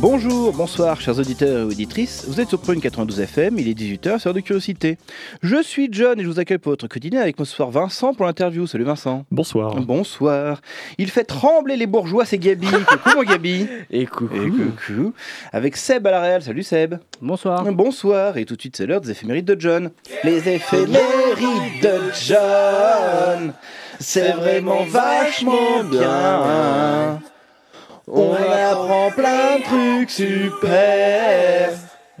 Bonjour, bonsoir, chers auditeurs et auditrices. Vous êtes sur Prune 92 FM, il est 18h, c'est heure de curiosité. Je suis John et je vous accueille pour votre quotidien avec mon soir Vincent pour l'interview. Salut Vincent. Bonsoir. Bonsoir. Il fait trembler les bourgeois, c'est Gabi. coucou mon Gabi. Et coucou. Et coucou. Avec Seb à la réal. Salut Seb. Bonsoir. Bonsoir. Et tout de suite, c'est l'heure des éphémérides de John. Les éphémérides de John. C'est vraiment vachement bien. On apprend plein de trucs super.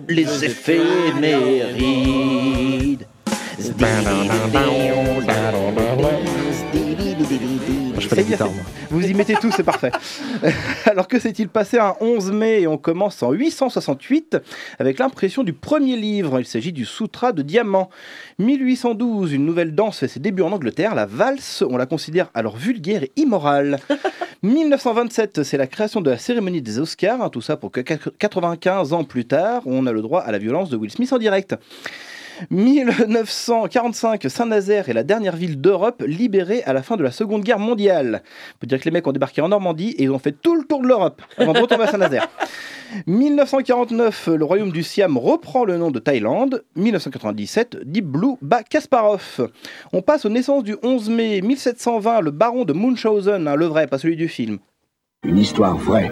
Les éphémérides. La guitare, moi. Vous y mettez tout, c'est parfait. Alors que s'est-il passé un 11 mai et on commence en 868 avec l'impression du premier livre. Il s'agit du Sutra de Diamant. 1812, une nouvelle danse fait ses débuts en Angleterre. La valse, on la considère alors vulgaire et immorale. 1927, c'est la création de la cérémonie des Oscars. hein, tout ça pour que 95 ans plus tard, on a le droit à la violence de Will Smith en direct. 1945, Saint-Nazaire est la dernière ville d'Europe libérée à la fin de la Seconde Guerre mondiale. On peut dire que les mecs ont débarqué en Normandie et ils ont fait tout le tour de l'Europe avant de retomber à Saint-Nazaire. 1949, le royaume du Siam reprend le nom de Thaïlande. 1997, Deep Blue bat Kasparov. On passe aux naissances du 11 mai 1720, le baron de Munchausen, hein, le vrai, pas celui du film. Une histoire vraie.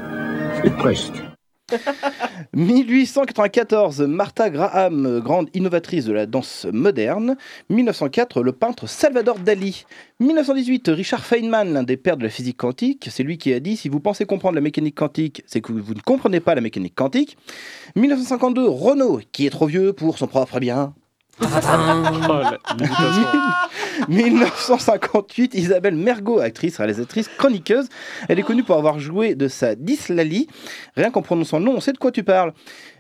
Et presque. 1894, Martha Graham, grande innovatrice de la danse moderne. 1904, le peintre Salvador Dali. 1918, Richard Feynman, l'un des pères de la physique quantique. C'est lui qui a dit si vous pensez comprendre la mécanique quantique, c'est que vous ne comprenez pas la mécanique quantique. 1952, Renault, qui est trop vieux pour son propre bien. Oh, la- l'imitation. 1958, Isabelle Mergot, actrice, réalisatrice, chroniqueuse. Elle est connue pour avoir joué de sa dyslalie. Rien qu'en prononçant le nom, on sait de quoi tu parles.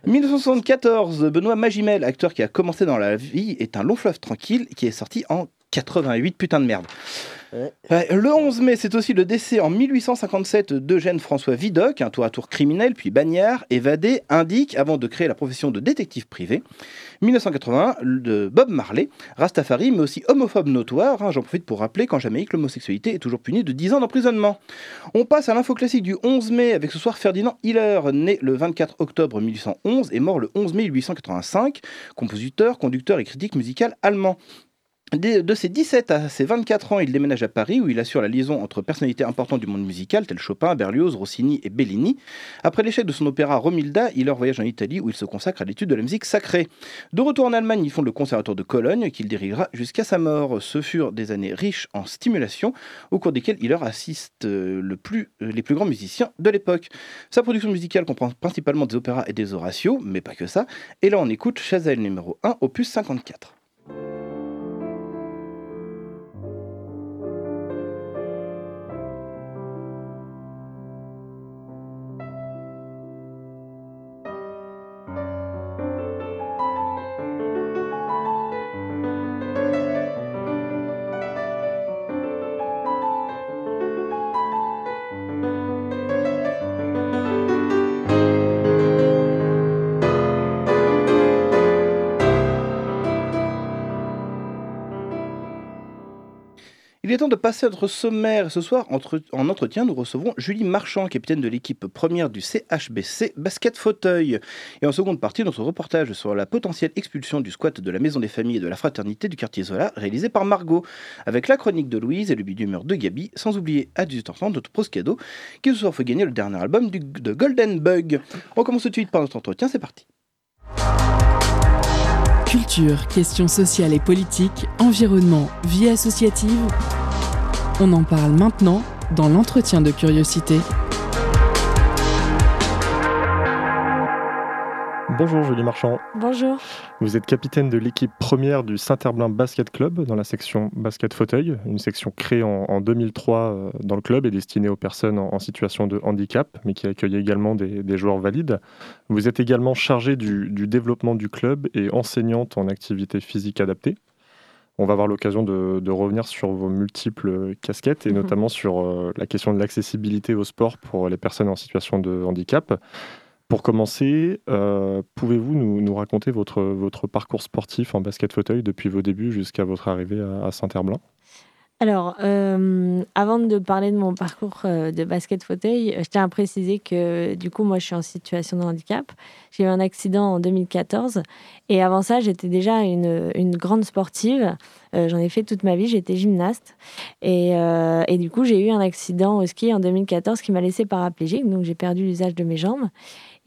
1974, Benoît Magimel, acteur qui a commencé dans la vie, est un long fleuve tranquille qui est sorti en 88, putain de merde. Ouais, le 11 mai, c'est aussi le décès en 1857 d'Eugène François Vidocq, un tour à tour criminel, puis bagnard, évadé, indique, avant de créer la profession de détective privé. 1981, de Bob Marley, Rastafari, mais aussi homophobe notoire. hein, J'en profite pour rappeler qu'en Jamaïque, l'homosexualité est toujours punie de 10 ans d'emprisonnement. On passe à l'info classique du 11 mai avec ce soir Ferdinand Hiller, né le 24 octobre 1811 et mort le 11 mai 1885, compositeur, conducteur et critique musical allemand. De ses 17 à ses 24 ans, il déménage à Paris où il assure la liaison entre personnalités importantes du monde musical tels Chopin, Berlioz, Rossini et Bellini. Après l'échec de son opéra Romilda, il leur voyage en Italie où il se consacre à l'étude de la musique sacrée. De retour en Allemagne, il fonde le Conservatoire de Cologne qu'il dirigera jusqu'à sa mort. Ce furent des années riches en stimulation au cours desquelles il leur assiste euh, euh, les plus grands musiciens de l'époque. Sa production musicale comprend principalement des opéras et des Horatios, mais pas que ça. Et là, on écoute Chazelle numéro 1, opus 54. Est temps de passer à notre sommaire. Ce soir, en entretien, nous recevons Julie Marchand, capitaine de l'équipe première du CHBC Basket Fauteuil. Et en seconde partie, notre reportage sur la potentielle expulsion du squat de la Maison des Familles et de la Fraternité du quartier Zola, réalisé par Margot, avec la chronique de Louise et le d'humeur de Gabi, sans oublier à 18h30 notre proscado, qui ce soir fait gagner le dernier album de Golden Bug. On commence tout de suite par notre entretien, c'est parti. Culture, questions sociales et politiques, environnement, vie associative. On en parle maintenant dans l'entretien de curiosité. Bonjour Julie Marchand. Bonjour. Vous êtes capitaine de l'équipe première du Saint-Herblain Basket Club dans la section basket fauteuil, une section créée en, 2003 euh, dans le club et destinée aux personnes en, situation de handicap, mais qui accueille également des, joueurs valides. Vous êtes également chargée du, développement du club et enseignante en activité physique adaptée. On va avoir l'occasion de, revenir sur vos multiples casquettes et mhm. notamment sur euh, la question de l'accessibilité au sport pour les personnes en situation de handicap. Pour commencer, euh, pouvez-vous nous, raconter votre, votre parcours sportif en basket fauteuil depuis vos débuts jusqu'à votre arrivée à, Saint-Herblain? Alors, euh, avant de parler de mon parcours euh, de basket fauteuil, je tiens à préciser que du coup, moi, je suis en situation de handicap. J'ai eu un accident en 2014 et avant ça, j'étais déjà une, une, grande sportive. J'en ai fait toute ma vie, j'étais gymnaste. Et, et, du coup, j'ai eu un accident au ski en 2014 qui m'a laissé paraplégique, donc j'ai perdu l'usage de mes jambes.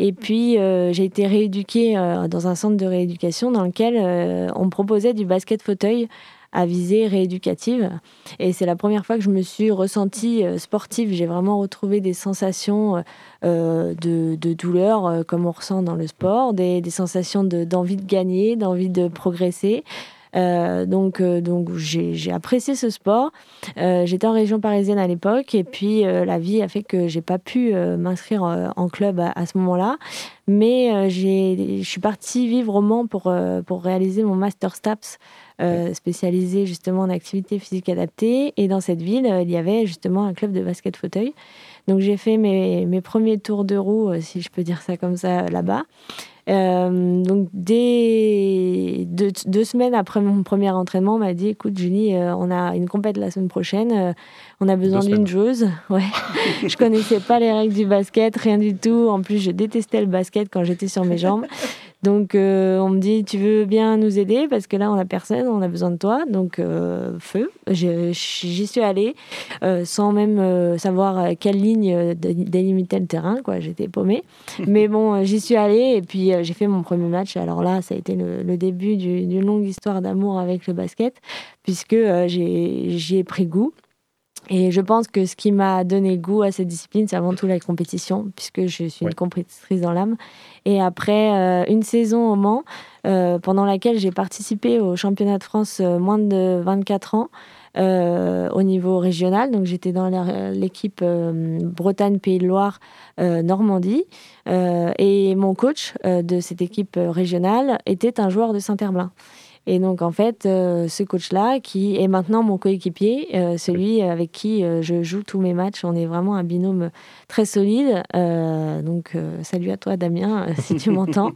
Et puis, euh, j'ai été rééduquée euh, dans un centre de rééducation dans lequel euh, on proposait du basket fauteuil à visée rééducative. Et c'est la première fois que je me suis ressentie sportive. J'ai vraiment retrouvé des sensations de, douleur comme on ressent dans le sport, des, des sensations d'envie de, gagner, d'envie de progresser. Euh, donc, euh, donc j'ai apprécié ce sport. Euh, j'étais en région parisienne à l'époque et puis la vie a fait que j'ai pas pu m'inscrire en club à, ce moment-là. Mais je suis partie vivre au Mans pour, pour réaliser mon master STAPS. Spécialisé justement en activité physique adaptée. Et dans cette ville, il y avait justement un club de basket fauteuil. Donc j'ai fait mes, mes, premiers tours de roue, si je peux dire ça comme ça, là-bas. Euh, donc, dès deux, semaines après mon premier entraînement, on m'a dit écoute, Julie, euh, on a une compète la semaine prochaine, euh, on a besoin d'une joueuse. Ouais. je connaissais pas les règles du basket, rien du tout. En plus, je détestais le basket quand j'étais sur mes jambes. Donc, euh, on me dit, tu veux bien nous aider? Parce que là, on a personne, on a besoin de toi. Donc, euh, feu. J'y suis allée euh, sans même savoir quelle ligne délimitait le terrain. Quoi, j'étais paumée. Mais bon, j'y suis allée et puis j'ai fait mon premier match. Alors là, ça a été le, début d'une longue histoire d'amour avec le basket puisque j'y ai pris goût. Et je pense que ce qui m'a donné goût à cette discipline, c'est avant tout la compétition, puisque je suis une compétitrice dans l'âme. Et après euh, une saison au Mans, euh, pendant laquelle j'ai participé au championnat de France euh, moins de 24 ans, au niveau régional. Donc j'étais dans l'équipe Bretagne, Pays de Loire, Normandie. et mon coach de cette équipe régionale était un joueur de Saint-Herblain. Et donc, en fait, euh, ce coach-là, qui est maintenant mon coéquipier, euh, celui avec qui euh, je joue tous mes matchs, on est vraiment un binôme très solide. donc, salut à toi, Damien, si tu m'entends.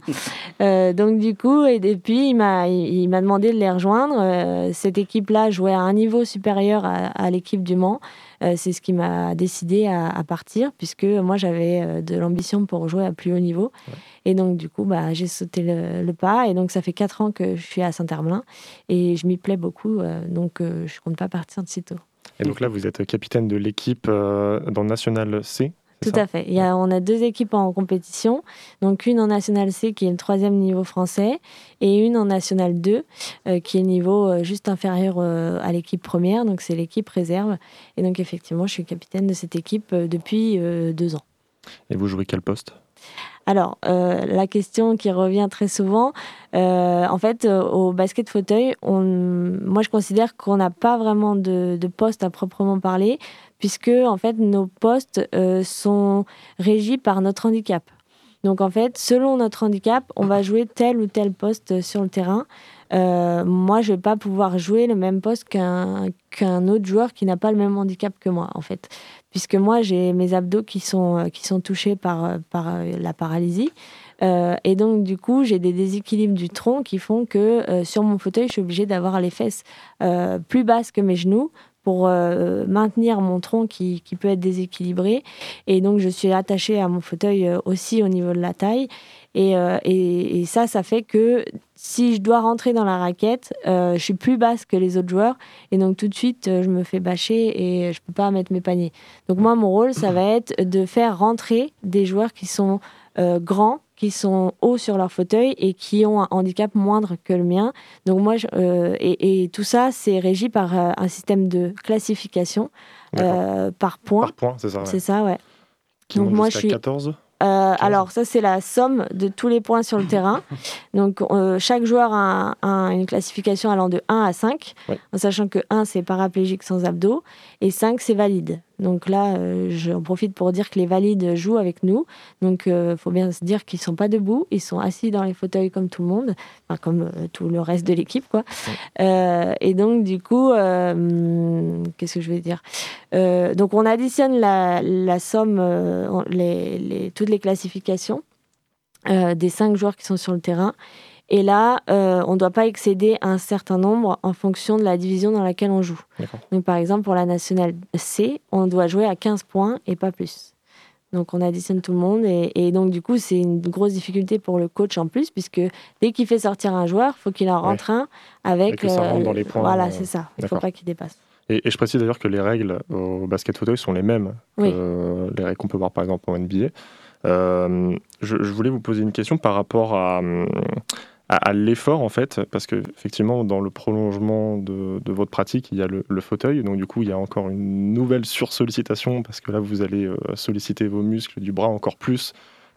donc, du coup, et, puis, il m'a, il, m'a demandé de les rejoindre. cette équipe-là jouait à un niveau supérieur à l'équipe du Mans. Euh, c'est ce qui m'a décidé à, partir, puisque moi j'avais euh, de l'ambition pour jouer à plus haut niveau. Et donc du coup, bah, j'ai sauté le, pas. Et donc ça fait quatre ans que je suis à Saint-Herblain et je m'y plais beaucoup. Euh, donc je ne compte pas partir de sitôt. Et donc là, vous êtes capitaine de l'équipe dans le National C tout à fait. Il y a, on a deux équipes en compétition. Donc une en National C qui est le troisième niveau français et une en National 2 euh, qui est le niveau euh, juste inférieur euh, à l'équipe première. Donc c'est l'équipe réserve. Et donc effectivement, je suis capitaine de cette équipe depuis deux ans. Et vous jouez quel poste? Alors, la question qui revient très souvent, en fait, au basket fauteuil, moi je considère qu'on n'a pas vraiment de, de, poste à proprement parler puisque en fait nos postes euh, sont régis par notre handicap. Donc en fait, selon notre handicap, on va jouer tel ou tel poste sur le terrain. Euh, moi, je vais pas pouvoir jouer le même poste qu'un qu'un autre joueur qui n'a pas le même handicap que moi, en fait, puisque moi j'ai mes abdos qui sont euh, touchés par par la paralysie. et donc, du coup, j'ai des déséquilibres du tronc qui font que sur mon fauteuil, je suis obligée d'avoir les fesses plus basses que mes genoux pour euh, maintenir mon tronc qui, qui, peut être déséquilibré. Et donc, je suis attachée à mon fauteuil euh, aussi au niveau de la taille. Et, euh, et, et, ça, ça fait que si je dois rentrer dans la raquette, je suis plus basse que les autres joueurs. Et donc, tout de suite, je me fais bâcher et je peux pas mettre mes paniers. Donc, moi, mon rôle, ça va être de faire rentrer des joueurs qui sont grands qui sont hauts sur leur fauteuil et qui ont un handicap moindre que le mien. Donc moi, euh, et, tout ça, c'est régi par euh, un système de classification euh, par points. Par points, c'est ça. C'est ça, ouais. Donc moi, je suis 14 Euh, alors, ça, c'est la somme de tous les points sur le terrain. Donc, euh, chaque joueur a, une classification allant de 1 à 5, en sachant que 1, c'est paraplégique sans abdos, et 5, c'est valide. Donc là, euh, j'en profite pour dire que les valides jouent avec nous. Donc, il faut bien se dire qu'ils ne sont pas debout, ils sont assis dans les fauteuils comme tout le monde, enfin, comme tout le reste de l'équipe. quoi. et donc, du coup, qu'est-ce que je vais dire? Donc, on additionne la, la somme, les, les, toutes les classifications euh, des cinq joueurs qui sont sur le terrain. Et là, euh, on ne doit pas excéder un certain nombre en fonction de la division dans laquelle on joue. Donc, par exemple, pour la nationale C, on doit jouer à 15 points et pas plus. Donc, on additionne tout le monde. Et, donc, du coup, c'est une grosse difficulté pour le coach en plus, puisque dès qu'il fait sortir un joueur, il faut qu'il en rentre un avec. Et ça dans les points. Voilà, c'est ça. Il ne faut pas qu'il dépasse. Et, je précise d'ailleurs que les règles au basket fauteuil sont les mêmes que les règles qu'on peut voir par exemple en NBA. Euh, je, voulais vous poser une question par rapport à, à, l'effort en fait, parce que effectivement dans le prolongement de, votre pratique, il y a le, fauteuil, donc du coup il y a encore une nouvelle sursollicitation parce que là vous allez euh, solliciter vos muscles du bras encore plus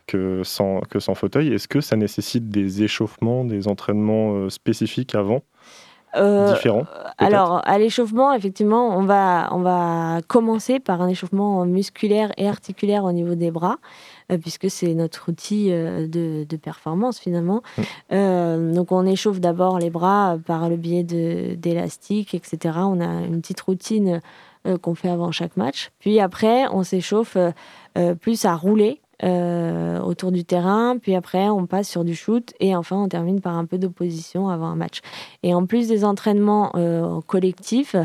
que sans, que sans fauteuil. Est-ce que ça nécessite des échauffements, des entraînements euh, spécifiques avant? Euh, alors, à l'échauffement, effectivement, on va, on va commencer par un échauffement musculaire et articulaire au niveau des bras, puisque c'est notre outil euh, de, de, performance finalement. Mm. donc, on échauffe d'abord les bras par le biais d'élastiques, etc. On a une petite routine qu'on fait avant chaque match. Puis après, on s'échauffe plus à rouler euh, autour du terrain, puis après on passe sur du shoot et enfin on termine par un peu d'opposition avant un match. Et en plus des entraînements euh, collectifs,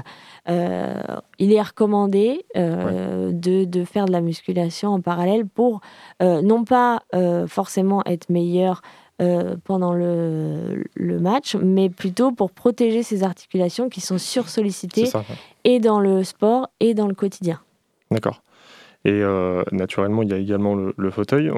euh, il est recommandé de, de, faire de la musculation en parallèle pour non pas forcément être meilleur pendant le, le, match, mais plutôt pour protéger ses articulations qui sont sursollicitées et dans le sport et dans le quotidien. D'accord. Et euh, naturellement, il y a également le, fauteuil.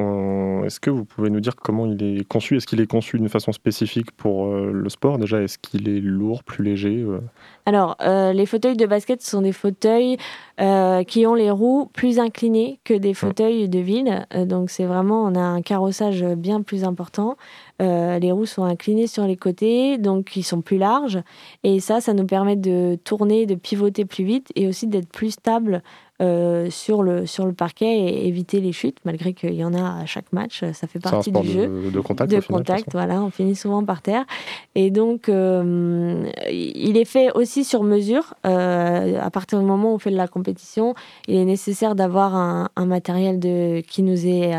Est-ce que vous pouvez nous dire comment il est conçu? Est-ce qu'il est conçu d'une façon spécifique pour euh, le sport Déjà, est-ce qu'il est lourd, plus léger euh? Alors, les fauteuils de basket sont des fauteuils qui ont les roues plus inclinées que des fauteuils de ville. donc, c'est vraiment, on a un carrossage bien plus important. les roues sont inclinées sur les côtés, donc ils sont plus larges. Et ça, ça nous permet de tourner, de pivoter plus vite et aussi d'être plus stable euh, sur, le, sur le parquet et éviter les chutes, malgré qu'il y en a à chaque match. Ça fait partie du jeu. De, contact. De contact, voilà. On finit souvent par terre. Et donc, euh, il est fait aussi sur mesure. Euh, à partir du moment où on fait de la compétition, il est nécessaire d'avoir un, un, matériel de, qui nous est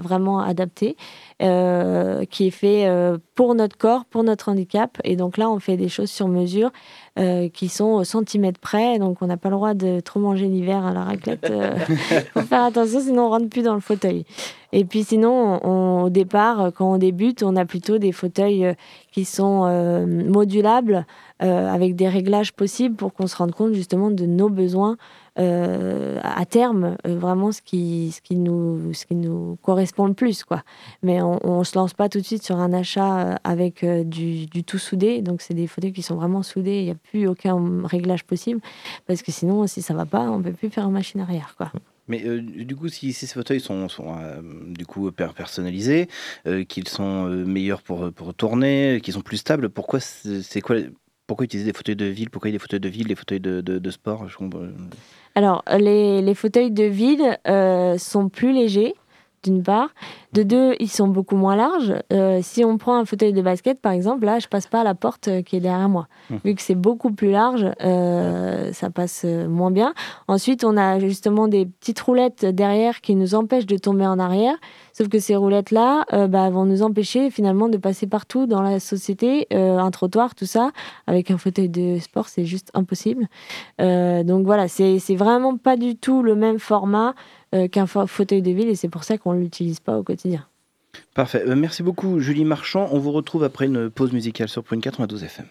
vraiment adapté, euh, qui est fait euh, pour notre corps, pour notre handicap. Et donc là, on fait des choses sur mesure euh, qui sont au centimètre près. Donc on n'a pas le droit de trop manger l'hiver à la raclette. Il faut faire attention, sinon on rentre plus dans le fauteuil. Et puis sinon, au départ, quand on débute, on a plutôt des fauteuils qui sont modulables avec des réglages possibles pour qu'on se rende compte justement de nos besoins euh, à terme euh, vraiment ce qui, ce, qui nous, ce qui nous correspond le plus. Quoi. Mais on ne se lance pas tout de suite sur un achat euh, avec du, du, tout soudé. Donc, c'est des fauteuils qui sont vraiment soudés. Il n'y a plus aucun réglage possible. Parce que sinon, si ça ne va pas, on ne peut plus faire en machine arrière. Quoi. Mais du coup, si, ces fauteuils sont, sont du coup personnalisés, qu'ils sont meilleurs pour, pour tourner, qu'ils sont plus stables, pourquoi c'est quoi pourquoi utiliser des fauteuils de ville Pourquoi des fauteuils de ville, des fauteuils de, de, de sport alors, les, les, fauteuils de ville euh, sont plus légers, d'une part. De deux, ils sont beaucoup moins larges. Euh, si on prend un fauteuil de basket, par exemple, là, je passe pas à la porte euh, qui est derrière moi. Mmh. Vu que c'est beaucoup plus large, ça passe moins bien. Ensuite, on a justement des petites roulettes derrière qui nous empêchent de tomber en arrière. Sauf que ces roulettes-là euh, bah, vont nous empêcher finalement de passer partout dans la société, euh, un trottoir, tout ça. Avec un fauteuil de sport, c'est juste impossible. Euh, donc voilà, c'est vraiment pas du tout le même format qu'un fauteuil de ville et c'est pour ça qu'on ne l'utilise pas au quotidien. Parfait. merci beaucoup, Julie Marchand. On vous retrouve après une pause musicale sur Point 92 FM.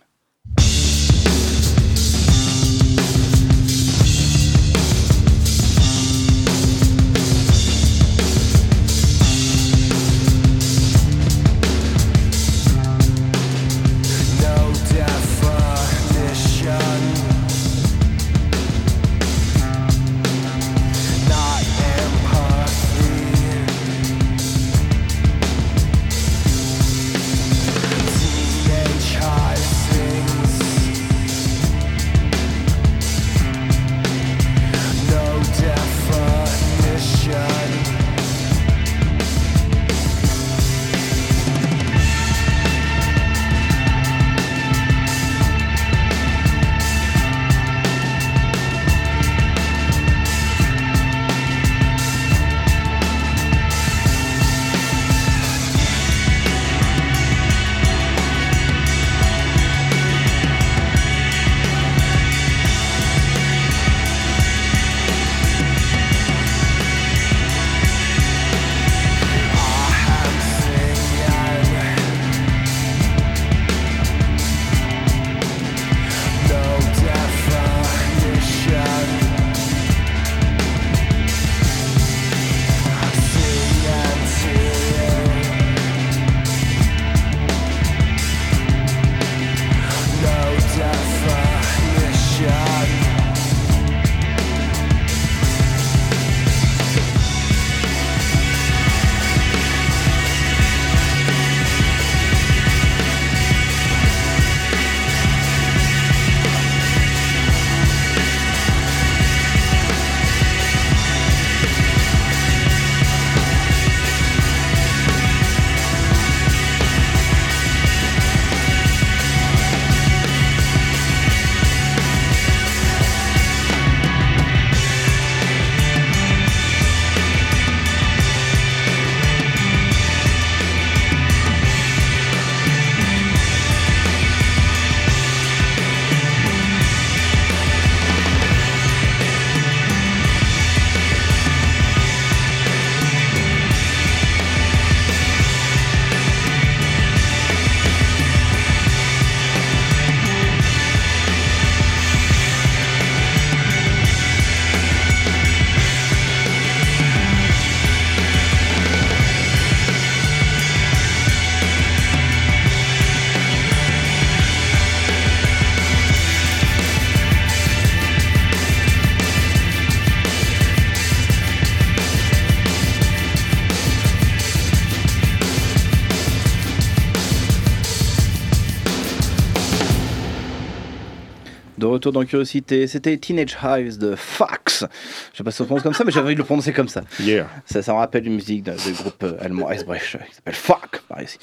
Retour dans Curiosité, c'était Teenage Hives de Fox. Je sais pas si ça se prononce comme ça, mais j'avais envie de le prononcer comme ça. Yeah. Ça, ça me rappelle une musique d'un groupe euh, allemand Eisbrecht qui s'appelle Fuck, par ici.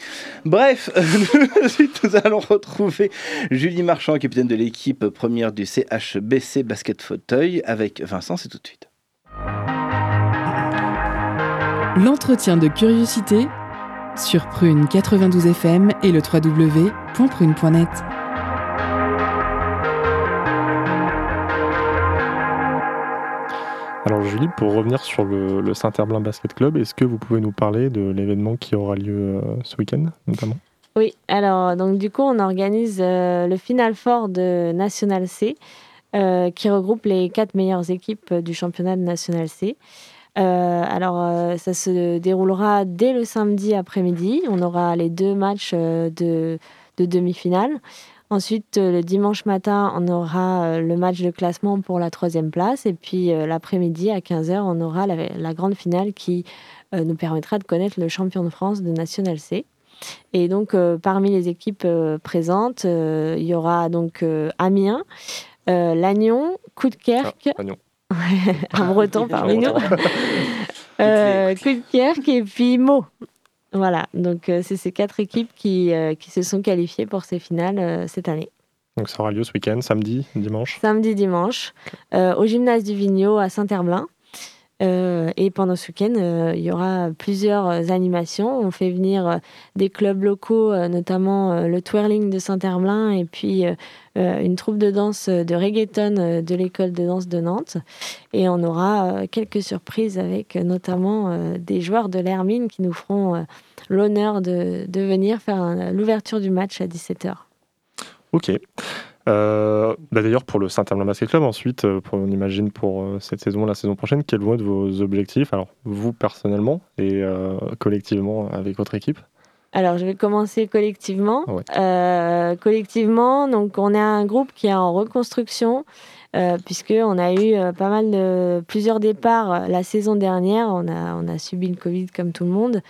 Bref, ensuite nous allons retrouver Julie Marchand, capitaine de l'équipe première du CHBC Basket Fauteuil, avec Vincent, c'est tout de suite. L'entretien de curiosité sur Prune 92 FM et le www.prune.net. Julie, pour revenir sur le, Saint-Herblain Basket Club, est-ce que vous pouvez nous parler de l'événement qui aura lieu euh, ce week-end notamment? Oui, alors donc du coup on organise euh, le Final Four de National C euh, qui regroupe les quatre meilleures équipes du championnat de National C. Alors ça se déroulera dès le samedi après-midi. On aura les deux matchs de, de demi-finale. Ensuite, euh, le dimanche matin, on aura euh, le match de classement pour la troisième place. Et puis euh, l'après-midi, à 15h, on aura la, la grande finale qui nous permettra de connaître le champion de France de National C. Et donc, euh, parmi les équipes euh, présentes, euh, il y aura donc Amiens, Lannion, Coudekerque, Ah, un breton parmi nous, Coudekerque et puis Meaux. Voilà, donc euh, c'est ces quatre équipes qui, euh, qui se sont qualifiées pour ces finales euh, cette année. Donc ça aura lieu ce week-end, samedi, dimanche. samedi, dimanche, au gymnase du Vigneault à Saint-Herblain. Euh, et pendant ce week-end, euh, il y aura plusieurs animations. On fait venir euh, des clubs locaux, notamment le Twirling de Saint-Herblain et puis une troupe de danse de reggaeton de l'école de danse de Nantes. Et on aura quelques surprises avec notamment des joueurs de l'Hermine qui nous feront l'honneur de, de venir faire l'ouverture du match à 17h. Ok. Euh, bah D'ailleurs, pour le Saint-Herblain Basket Club, ensuite, euh, pour, on imagine pour euh, cette saison, la saison prochaine, quels vont être vos objectifs? Alors, vous personnellement et euh, collectivement avec votre équipe? Alors, je vais commencer collectivement. Ouais. Euh, collectivement, donc on est un groupe qui est en reconstruction, euh, puisqu'on a eu euh, pas mal de plusieurs départs euh, la saison dernière. On a, on a subi le Covid comme tout le monde.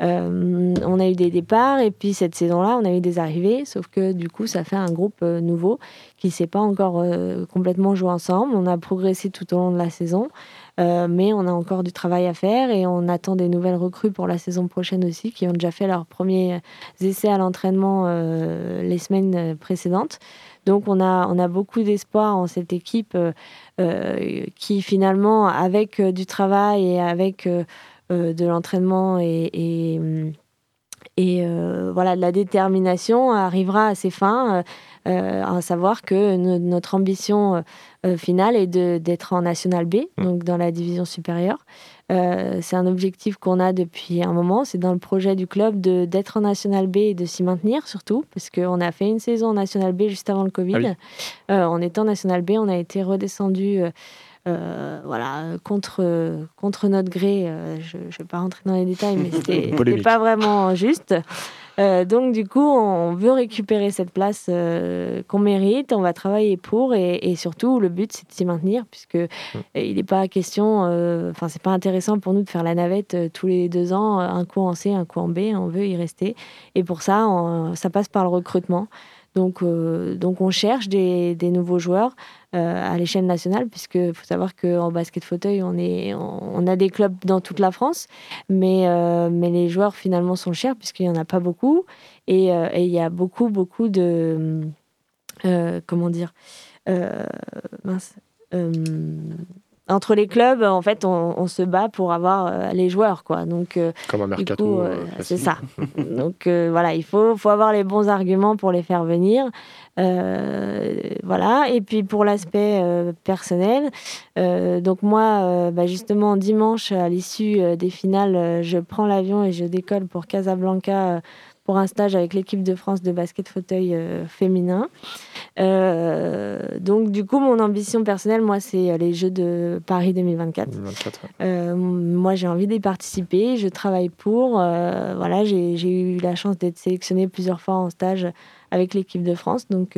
On a eu des départs et puis cette saison-là, on a eu des arrivées, sauf que du coup, ça fait un groupe nouveau qui ne s'est pas encore complètement joué ensemble. On a progressé tout au long de la saison. Mais on a encore du travail à faire et on attend des nouvelles recrues pour la saison prochaine aussi qui ont déjà fait leurs premiers essais à l'entraînement les semaines précédentes. Donc on a, on a beaucoup d'espoir en cette équipe euh, euh, qui finalement, avec euh, du travail et avec de l'entraînement et, et, et, euh, voilà, de la détermination, arrivera à ses fins, euh, à savoir que no- notre ambition euh, finale est d'être en National B, Mm. donc dans la division supérieure. Euh, c'est un objectif qu'on a depuis un moment. C'est dans le projet du club de- d'être en National B et de s'y maintenir surtout, parce qu'on a fait une saison en National B juste avant le Covid. Ah oui. Euh, en étant National B, on a été redescendu. euh, voilà, contre, contre notre gré, je ne vais pas rentrer dans les détails, mais c'était pas vraiment juste. Euh, donc du coup, on veut récupérer cette place euh, qu'on mérite, on va travailler pour et, et surtout le but c'est de s'y maintenir puisque euh, il n'est pas question, euh, enfin c'est pas intéressant pour nous de faire la navette euh, tous les deux ans, euh, un coup en C, un coup en B, on veut y rester et pour ça, on- ça passe par le recrutement. Donc, euh, donc on cherche des, des nouveaux joueurs euh, à l'échelle nationale, puisque faut savoir qu'en basket fauteuil, on, est, on, a des clubs dans toute la France, mais, euh, mais les joueurs finalement sont chers, puisqu'il n'y en a pas beaucoup. Et euh, et il y a beaucoup, beaucoup de. euh, comment dire euh, mince, euh, entre les clubs, en fait, on, on se bat pour avoir euh, les joueurs, quoi. Donc, euh, Comme un mercato. euh, euh, c'est ça. Donc voilà, il faut, faut avoir les bons arguments pour les faire venir. Voilà. Et puis pour l'aspect personnel, donc moi, bah, justement, dimanche, à l'issue des finales, je prends l'avion et je décolle pour Casablanca pour un stage avec l'équipe de France de basket fauteuil euh, féminin. Euh, donc du coup, mon ambition personnelle, moi, c'est euh, les Jeux de Paris 2024. 2024, ouais. Euh, moi, j'ai envie d'y participer. Je travaille pour. Voilà, j'ai eu la chance d'être sélectionnée plusieurs fois en stage avec l'équipe de France. Donc,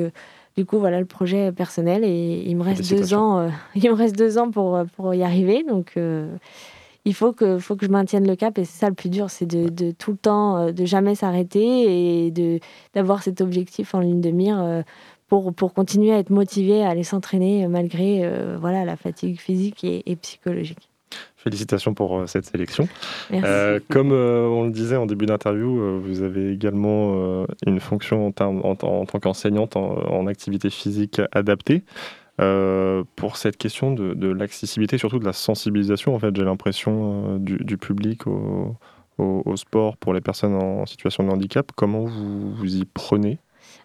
du coup, voilà le projet personnel. Et il me reste deux ans. euh, il me reste deux ans pour, pour y arriver. Donc, euh, il faut que, faut que je maintienne le cap. Et c'est ça le plus dur, c'est de, de tout le temps, euh, de jamais s'arrêter et de d'avoir cet objectif en ligne de mire euh, pour, pour continuer à être motivé à aller s'entraîner malgré voilà, la fatigue physique et, psychologique. Félicitations pour cette sélection. Euh, comme on le disait en début d'interview, vous avez également une fonction en, en, tant qu'enseignante en, activité physique adaptée. Pour cette question de, de l'accessibilité, surtout de la sensibilisation, en fait, j'ai l'impression du, du, public au, au, sport pour les personnes en situation de handicap. Comment vous, vous y prenez?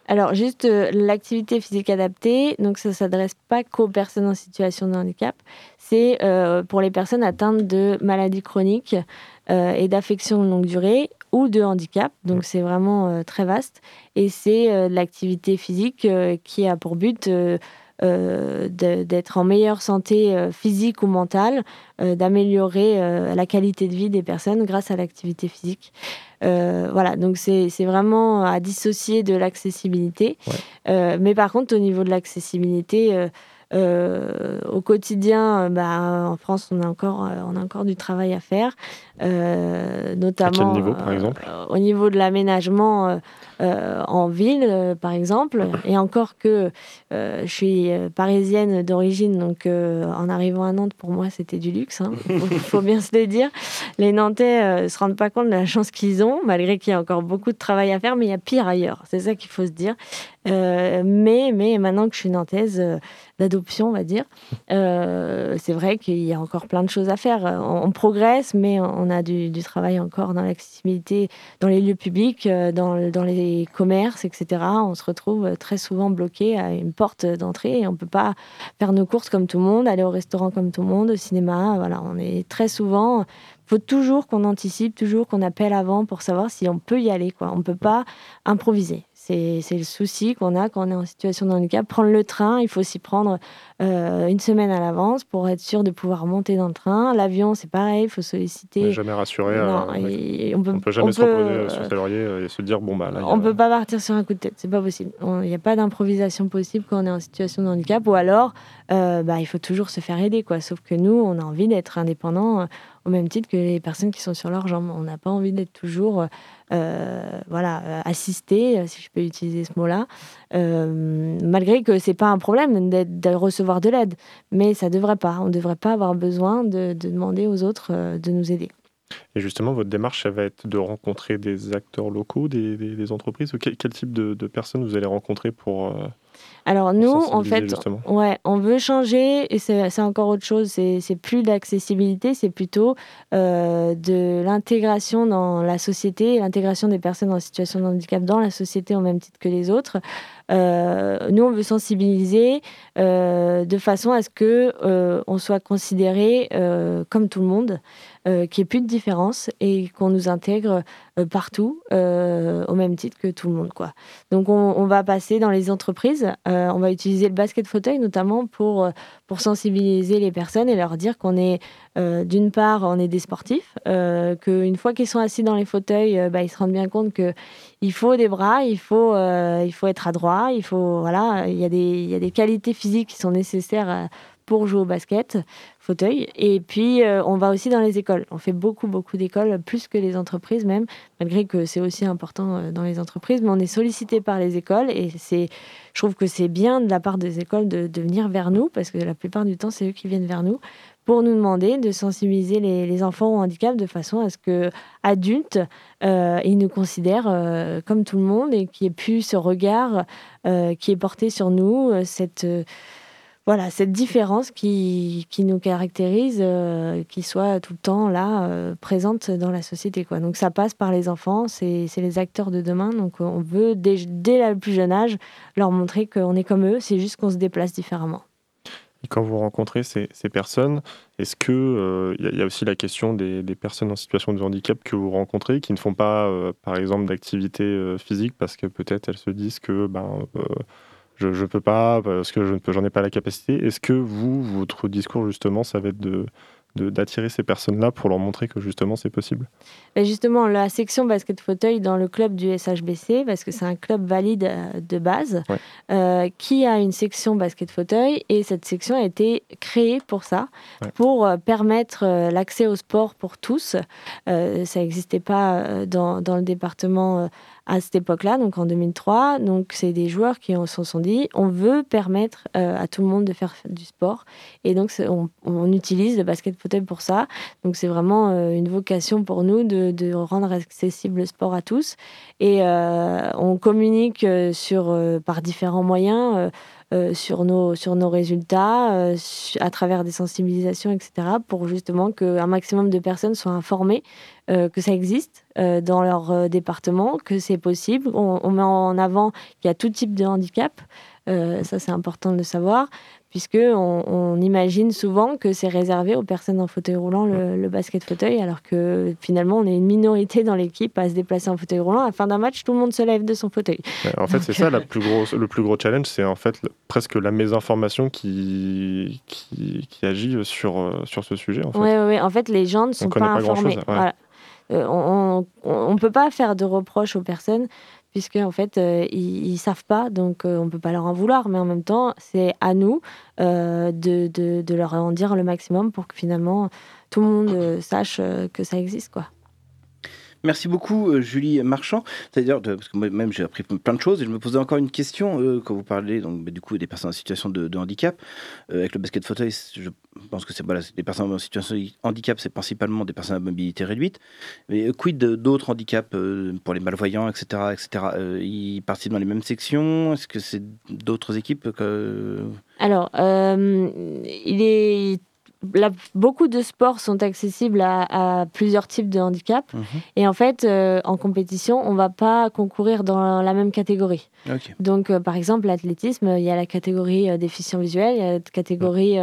Alors, juste euh, l'activité physique adaptée, donc ça ne s'adresse pas qu'aux personnes en situation de handicap, c'est euh, pour les personnes atteintes de maladies chroniques euh, et d'affections de longue durée ou de handicap. Donc, c'est vraiment très vaste. Et c'est l'activité physique qui a pour but euh, d'être en meilleure santé euh, physique ou mentale, euh, d'améliorer la qualité de vie des personnes grâce à l'activité physique. voilà, donc c'est vraiment à dissocier de l'accessibilité. mais par contre, au niveau de l'accessibilité, au quotidien, bah, en France, on a, encore, on a encore du travail à faire, notamment niveau, par exemple au niveau de l'aménagement euh, en ville, euh, par exemple. Et encore que euh, je suis parisienne d'origine, donc en arrivant à Nantes, pour moi, c'était du luxe. Il hein. faut, bien se le dire. Les Nantais ne se rendent pas compte de la chance qu'ils ont, malgré qu'il y a encore beaucoup de travail à faire, mais il y a pire ailleurs. C'est ça qu'il faut se dire. Mais, mais maintenant que je suis nantaise d'adoption, on va dire, c'est vrai qu'il y a encore plein de choses à faire. On, progresse, mais on a du, travail encore dans l'accessibilité, dans les lieux publics, dans, dans les commerces, etc., on se retrouve très souvent bloqué à une porte d'entrée et on ne peut pas faire nos courses comme tout le monde, aller au restaurant comme tout le monde, au cinéma. Voilà, on est très souvent. Il faut toujours qu'on anticipe, toujours qu'on appelle avant pour savoir si on peut y aller. On ne peut pas improviser. C'est le souci qu'on a quand on est en situation de handicap. Prendre le train, il faut s'y prendre euh, une semaine à l'avance pour être sûr de pouvoir monter dans le train. L'avion, c'est pareil, il faut solliciter. On n'est jamais rassuré. Euh, on peut, peut jamais se reposer sur ses lauriers et se dire bon bah là. On ne peut pas partir sur un coup de tête, c'est pas possible. Il n'y a pas d'improvisation possible quand on est en situation de handicap ou alors euh, bah, il faut toujours se faire aider quoi. Sauf que nous, on a envie d'être indépendant au même titre que les personnes qui sont sur leurs jambes. On n'a pas envie d'être toujours euh, voilà, euh, assisté, si je peux utiliser ce mot-là, euh, malgré que c'est pas un problème de recevoir de l'aide, mais ça devrait pas. On ne devrait pas avoir besoin de, demander aux autres de nous aider. Et justement, votre démarche, ça va être de rencontrer des acteurs locaux, des, entreprises. Quel, quel, type de, personnes vous allez rencontrer pour, alors nous, en fait, ouais, on veut changer et c'est encore autre chose. C'est plus d'accessibilité, c'est plutôt euh, de l'intégration dans la société, l'intégration des personnes en situation de handicap dans la société au même titre que les autres. Euh, nous, on veut sensibiliser euh, de façon à ce que on soit considéré comme tout le monde, qu'il n'y ait plus de différence et qu'on nous intègre partout au même titre que tout le monde, quoi. Donc on, va passer dans les entreprises euh, on va utiliser le basket fauteuil notamment pour, euh, pour sensibiliser les personnes et leur dire qu'on est, euh, d'une part, on est des sportifs, qu'une fois qu'ils sont assis dans les fauteuils, bah, ils se rendent bien compte qu'il faut des bras, il faut, il faut être adroit, il faut, voilà, il y, a des, il y a des qualités physiques qui sont nécessaires pour jouer au basket fauteuil. Et puis, euh, on va aussi dans les écoles. On fait beaucoup, beaucoup d'écoles, plus que les entreprises même, malgré que c'est aussi important euh, dans les entreprises. Mais on est sollicité par les écoles et c'est, je trouve que c'est bien de la part des écoles de, venir vers nous, parce que la plupart du temps, c'est eux qui viennent vers nous pour nous demander de sensibiliser les, enfants au handicap de façon à ce que adultes euh, ils nous considèrent comme tout le monde et qu'il n'y ait plus ce regard qui est porté sur nous, cette voilà, cette différence qui, qui nous caractérise, euh, qui soit tout le temps là, euh, présente dans la société. Quoi. Donc ça passe par les enfants, c'est les acteurs de demain. Donc on veut, dès, le plus jeune âge, leur montrer qu'on est comme eux, c'est juste qu'on se déplace différemment. Et quand vous rencontrez ces, personnes, est-ce que il euh, y, a aussi la question des, personnes en situation de handicap que vous rencontrez qui ne font pas, par exemple, d'activité physique parce que peut-être elles se disent que ben, je ne peux pas parce que je n'en ai pas la capacité. Est-ce que vous, votre discours justement, ça va être de, d'attirer ces personnes-là pour leur montrer que justement c'est possible. Et Justement, la section basket fauteuil dans le club du SHBC, parce que c'est un club valide euh, de base, euh, qui a une section basket fauteuil et cette section a été créée pour ça, pour euh, permettre l'accès au sport pour tous. ça n'existait pas dans, dans, le département à cette époque-là, donc en 2003. Donc, c'est des joueurs qui se sont dit on veut permettre euh, à tout le monde de faire du sport. Et donc, on, utilise le basket fauteuil pour ça. Donc, c'est vraiment euh, une vocation pour nous de, rendre accessible le sport à tous. Et euh, on communique sur, par différents moyens. Euh, sur, nos, sur nos résultats, euh, à travers des sensibilisations, etc., pour justement qu'un maximum de personnes soient informées euh, que ça existe dans leur département, que c'est possible. On, on, met en avant qu'il y a tout type de handicap. ça, c'est important de le savoir puisque on, imagine souvent que c'est réservé aux personnes en fauteuil roulant le, basket fauteuil, alors que finalement on est une minorité dans l'équipe à se déplacer en fauteuil roulant. À la fin d'un match, tout le monde se lève de son fauteuil. en fait, c'est ça la plus le plus gros challenge, c'est en fait presque la mésinformation qui, qui, agit sur, euh, sur ce sujet. Oui, en, fait. en fait, les gens ne sont pas, informés. Euh, on ne peut pas faire de reproches aux personnes puisque en fait euh, ils, ne savent pas, donc euh, on peut pas leur en vouloir, mais en même temps c'est à nous euh, de, leur en dire le maximum pour que finalement tout le monde sache que ça existe quoi. Merci beaucoup, euh, Julie Marchand. C'est-à-dire, parce que moi-même, j'ai appris plein de choses et je me posais encore une question euh, quand vous parlez donc, bah, du coup, des personnes en situation de, handicap. Euh, avec le basket fauteuil, je pense que c'est voilà, des personnes en situation de handicap, c'est principalement des personnes à mobilité réduite. Mais quid d'autres handicaps pour les malvoyants, etc. etc. ils participent dans les mêmes sections? Est-ce que c'est d'autres équipes que... Alors, il est beaucoup de sports sont accessibles à, plusieurs types de handicap. Mhm. Et en fait, euh, en compétition, on ne va pas concourir dans la même catégorie. Donc, euh, par exemple, l'athlétisme, il y a la catégorie euh, déficient visuel, il y a la catégorie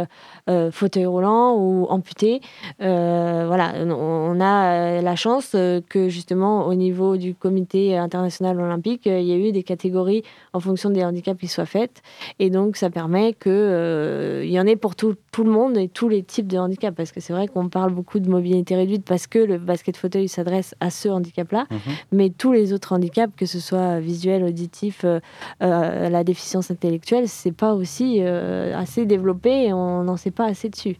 fauteuil roulant ou amputé. voilà, on, a la chance que justement, au niveau du comité international olympique, il y a eu des catégories en fonction des handicaps qui soient faites. Et donc, ça permet qu'il y en ait pour tout, tout le monde et tous les types de handicap. Parce que c'est vrai qu'on parle beaucoup de mobilité réduite parce que le basket fauteuil s'adresse à ce handicap-là. Mhm. Mais tous les autres handicaps, que ce soit visuel, auditif, euh, euh, la déficience intellectuelle, c'est pas aussi euh, assez développé et on n'en sait pas assez dessus.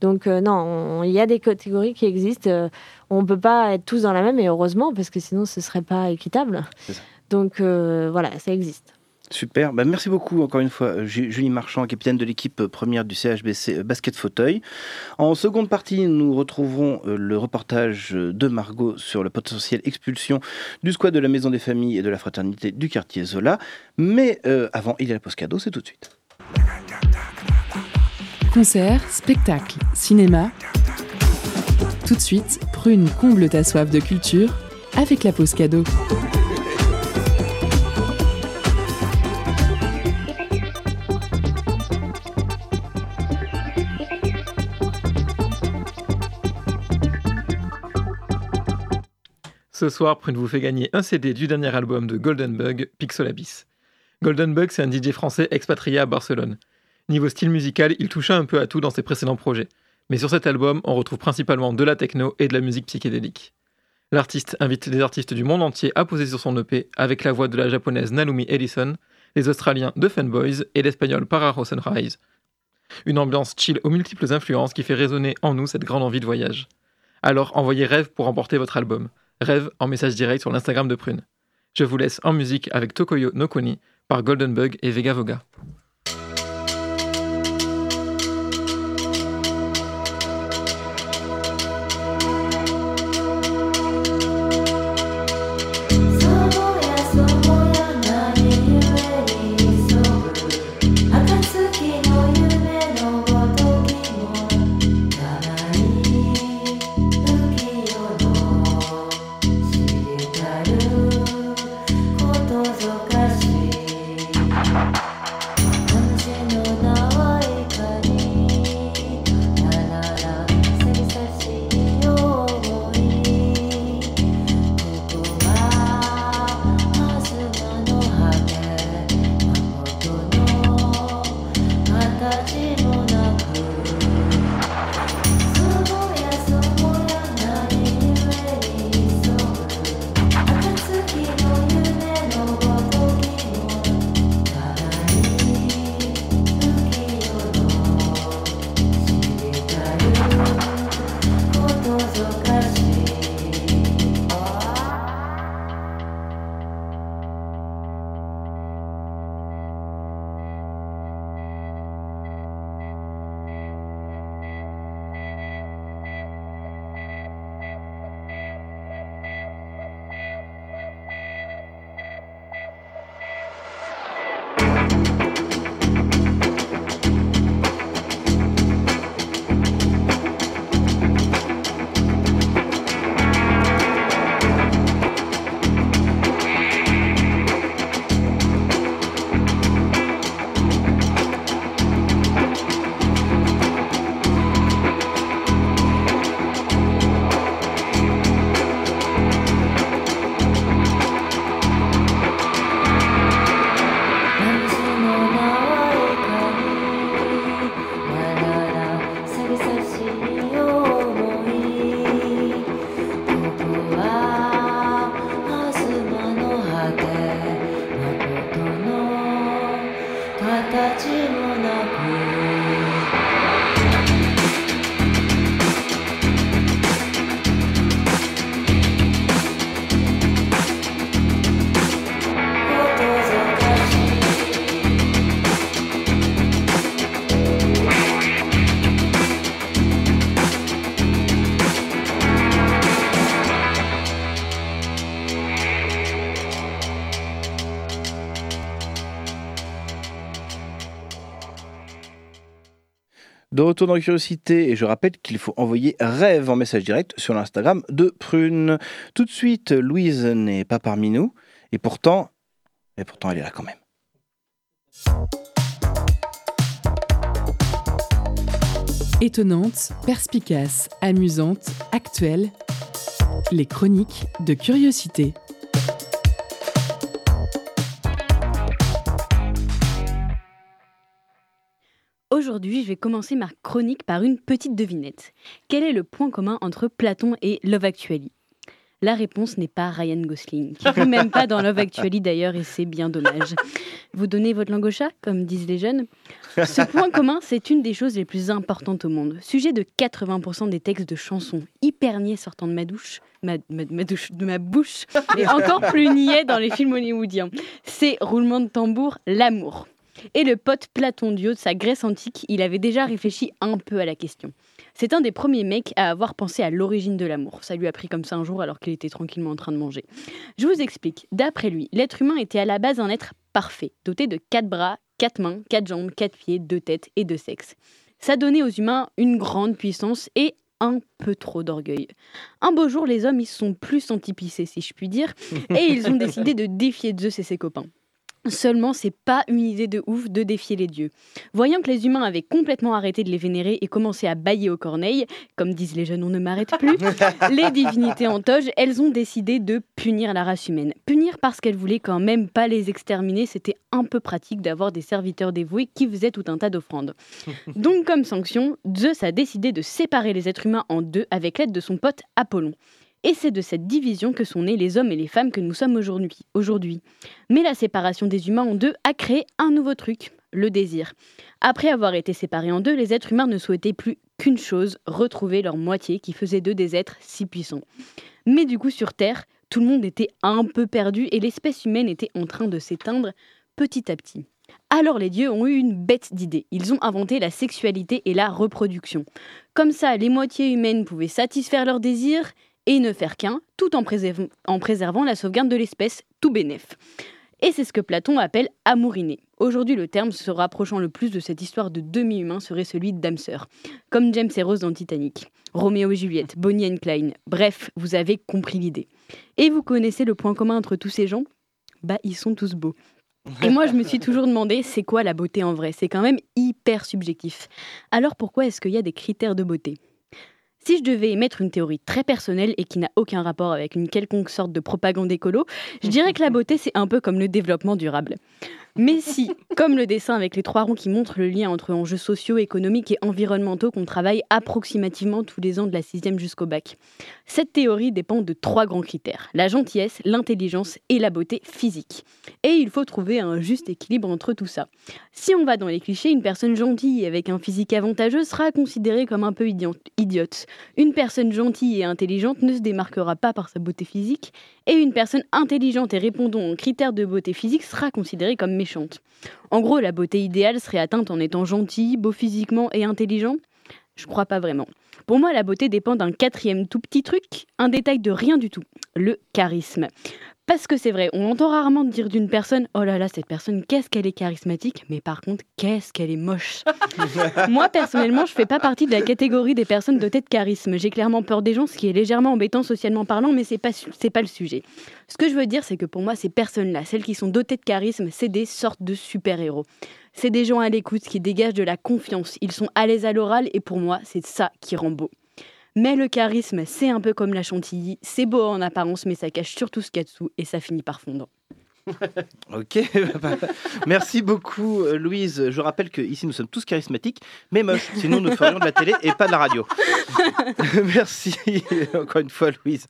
Donc non, il y a des catégories qui existent. on ne peut pas être tous dans la même, et heureusement, parce que sinon ce serait pas équitable. Donc voilà, ça existe. Super, bah, merci beaucoup encore une fois euh, Julie Marchand, capitaine de l'équipe euh, première du CHBC euh, Basket Fauteuil. En seconde partie, nous retrouverons le reportage de Margot sur le potentiel expulsion du squad de la Maison des Familles et de la Fraternité du quartier Zola. Mais avant, il y a la pause cadeau, c'est tout de suite. Concert, spectacle, cinéma. Tout de suite, prune comble ta soif de culture avec la pause cadeau. Ce soir, Prune vous fait gagner un CD du dernier album de Golden Bug, Pixel Abyss. Golden Bug, c'est un DJ français expatrié à Barcelone. Niveau style musical, il toucha un peu à tout dans ses précédents projets. Mais sur cet album, on retrouve principalement de la techno et de la musique psychédélique. L'artiste invite des artistes du monde entier à poser sur son EP avec la voix de la japonaise Nalumi Ellison, les Australiens de Fanboys et l'Espagnol Pararo Sunrise. Une ambiance chill aux multiples influences qui fait résonner en nous cette grande envie de voyage. Alors envoyez rêve pour emporter votre album. Rêve en message direct sur l'Instagram de Prune. Je vous laisse en musique avec Tokoyo Nokoni par Golden Bug et Vega Voga. De retour dans Curiosité, et je rappelle qu'il faut envoyer rêve en message direct sur l'Instagram de Prune. Tout de suite, Louise n'est pas parmi nous, et pourtant, et pourtant elle est là quand même. Étonnante, perspicace, amusante, actuelle, les chroniques de Curiosité. Aujourd'hui, je vais commencer ma chronique par une petite devinette. Quel est le point commun entre Platon et Love Actually? La réponse n'est pas Ryan Gosling, qui joue même pas dans Love Actually d'ailleurs, et c'est bien dommage. Vous donnez votre langue au chat, comme disent les jeunes Ce point commun, c'est une des choses les plus importantes au monde. Sujet de 80% des textes de chansons hyper niais sortant de ma douche, de ma bouche, et encore plus niais dans les films hollywoodiens. C'est roulement de tambour, l'amour. Et le pote Platon, dieu de sa Grèce antique, il avait déjà réfléchi un peu à la question. C'est un des premiers mecs à avoir pensé à l'origine de l'amour. Ça lui a pris comme ça un jour alors qu'il était tranquillement en train de manger. Je vous explique. D'après lui, l'être humain était à la base un être parfait, doté de quatre bras, quatre mains, quatre jambes, quatre pieds, deux têtes et deux sexes. Ça donnait aux humains une grande puissance et un peu trop d'orgueil. Un beau jour, les hommes ils se sont plus sentis pisser, si je puis dire, et ils ont décidé de défier Zeus et ses copains. Seulement, c'est pas une idée de ouf de défier les dieux. Voyant que les humains avaient complètement arrêté de les vénérer et commencé à bailler aux corneilles, comme disent les jeunes, on ne m'arrête plus, les divinités en toge, elles ont décidé de punir la race humaine. Punir parce qu'elles voulaient quand même pas les exterminer, c'était un peu pratique d'avoir des serviteurs dévoués qui faisaient tout un tas d'offrandes. Donc, comme sanction, Zeus a décidé de séparer les êtres humains en deux avec l'aide de son pote Apollon. Et c'est de cette division que sont nés les hommes et les femmes que nous sommes aujourd'hui. aujourd'hui. Mais la séparation des humains en deux a créé un nouveau truc, le désir. Après avoir été séparés en deux, les êtres humains ne souhaitaient plus qu'une chose, retrouver leur moitié qui faisait d'eux des êtres si puissants. Mais du coup, sur Terre, tout le monde était un peu perdu et l'espèce humaine était en train de s'éteindre petit à petit. Alors les dieux ont eu une bête d'idée. Ils ont inventé la sexualité et la reproduction. Comme ça, les moitiés humaines pouvaient satisfaire leurs désirs et ne faire qu'un, tout en, préserv- en préservant la sauvegarde de l'espèce, tout bénef. Et c'est ce que Platon appelle amouriner. Aujourd'hui, le terme se rapprochant le plus de cette histoire de demi-humain serait celui d'âme sœur, comme James et Rose dans Titanic, Roméo et Juliette, Bonnie and Clyde. Bref, vous avez compris l'idée. Et vous connaissez le point commun entre tous ces gens? Bah, ils sont tous beaux. Et moi, je me suis toujours demandé, c'est quoi la beauté en vrai? C'est quand même hyper subjectif. Alors pourquoi est-ce qu'il y a des critères de beauté? Si je devais émettre une théorie très personnelle et qui n'a aucun rapport avec une quelconque sorte de propagande écolo, je dirais que la beauté, c'est un peu comme le développement durable. Mais si, comme le dessin avec les trois ronds qui montre le lien entre enjeux sociaux, économiques et environnementaux qu'on travaille approximativement tous les ans de la sixième jusqu'au bac. Cette théorie dépend de trois grands critères, la gentillesse, l'intelligence et la beauté physique. Et il faut trouver un juste équilibre entre tout ça. Si on va dans les clichés, une personne gentille avec un physique avantageux sera considérée comme un peu idio- idiote. Une personne gentille et intelligente ne se démarquera pas par sa beauté physique, et une personne intelligente et répondant aux critères de beauté physique sera considérée comme méchante. En gros, la beauté idéale serait atteinte en étant gentil, beau physiquement et intelligent Je crois pas vraiment. Pour moi, la beauté dépend d'un quatrième tout petit truc, un détail de rien du tout, le charisme. Parce que c'est vrai, on entend rarement dire d'une personne Oh là là, cette personne, qu'est-ce qu'elle est charismatique, mais par contre, qu'est-ce qu'elle est moche. Moi, personnellement, je fais pas partie de la catégorie des personnes dotées de charisme. J'ai clairement peur des gens, ce qui est légèrement embêtant socialement parlant, mais c'est pas, c'est pas le sujet. Ce que je veux dire, c'est que pour moi, ces personnes-là, celles qui sont dotées de charisme, c'est des sortes de super-héros. C'est des gens à l'écoute qui dégagent de la confiance. Ils sont à l'aise à l'oral et pour moi, c'est ça qui rend beau. Mais le charisme, c'est un peu comme la chantilly. C'est beau en apparence, mais ça cache surtout ce qu'il y a dessous et ça finit par fondre. Ok, merci beaucoup euh, Louise. Je rappelle que ici nous sommes tous charismatiques, mais moches. Sinon nous ferions de la télé et pas de la radio. merci encore une fois Louise.